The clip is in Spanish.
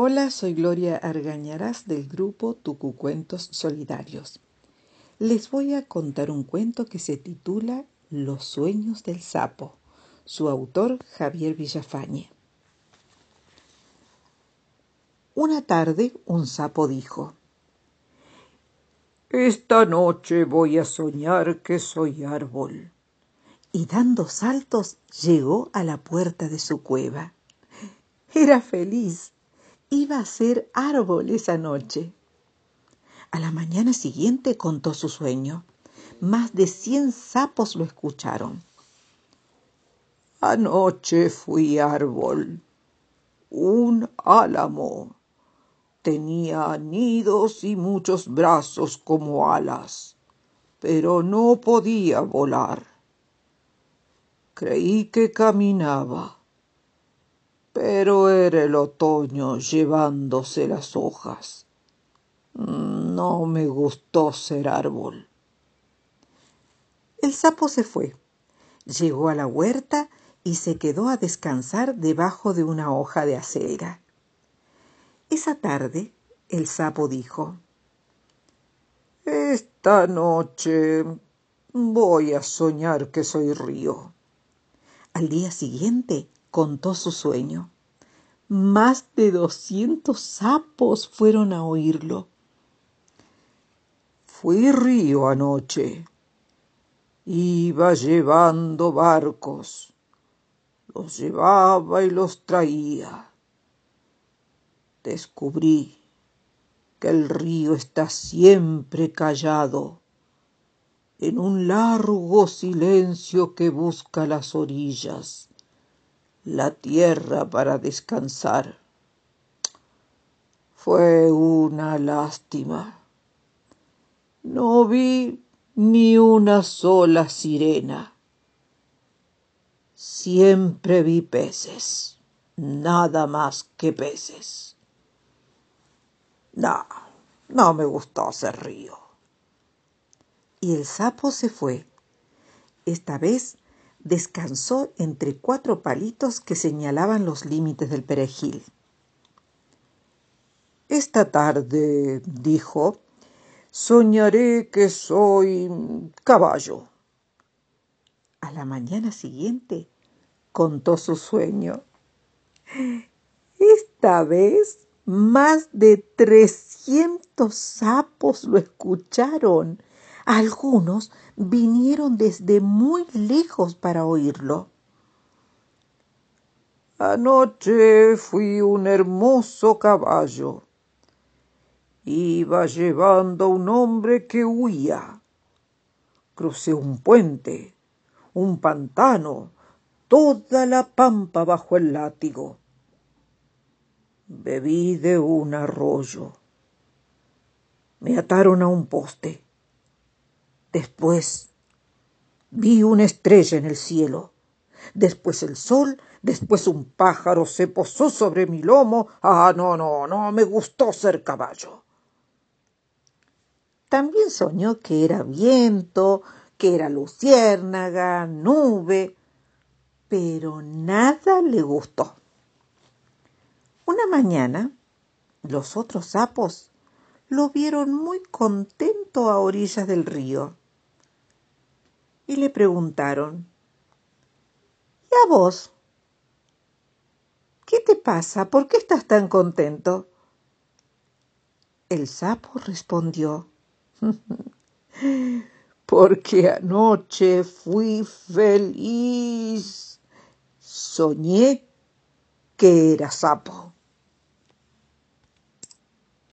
Hola, soy Gloria Argañarás del grupo Tucucuentos Solidarios. Les voy a contar un cuento que se titula Los sueños del sapo. Su autor Javier Villafañe. Una tarde un sapo dijo Esta noche voy a soñar que soy árbol. Y dando saltos llegó a la puerta de su cueva. Era feliz iba a ser árbol esa noche. A la mañana siguiente contó su sueño. Más de cien sapos lo escucharon. Anoche fui árbol, un álamo. Tenía nidos y muchos brazos como alas, pero no podía volar. Creí que caminaba pero era el otoño llevándose las hojas. No me gustó ser árbol. El sapo se fue, llegó a la huerta y se quedó a descansar debajo de una hoja de acelga. Esa tarde el sapo dijo Esta noche voy a soñar que soy río. Al día siguiente contó su sueño. Más de doscientos sapos fueron a oírlo. Fui río anoche. Iba llevando barcos. Los llevaba y los traía. Descubrí que el río está siempre callado, en un largo silencio que busca las orillas la tierra para descansar. Fue una lástima. No vi ni una sola sirena. Siempre vi peces, nada más que peces. No, no me gustó ese río. Y el sapo se fue. Esta vez descansó entre cuatro palitos que señalaban los límites del perejil. Esta tarde, dijo, soñaré que soy caballo. A la mañana siguiente contó su sueño. Esta vez más de trescientos sapos lo escucharon algunos vinieron desde muy lejos para oírlo. Anoche fui un hermoso caballo. Iba llevando un hombre que huía. Crucé un puente, un pantano, toda la pampa bajo el látigo. Bebí de un arroyo. Me ataron a un poste. Después vi una estrella en el cielo. Después el sol, después un pájaro se posó sobre mi lomo. Ah, no, no, no, me gustó ser caballo. También soñó que era viento, que era luciérnaga, nube, pero nada le gustó. Una mañana, los otros sapos lo vieron muy contento a orillas del río y le preguntaron, ¿y a vos? ¿Qué te pasa? ¿Por qué estás tan contento? El sapo respondió, porque anoche fui feliz. Soñé que era sapo.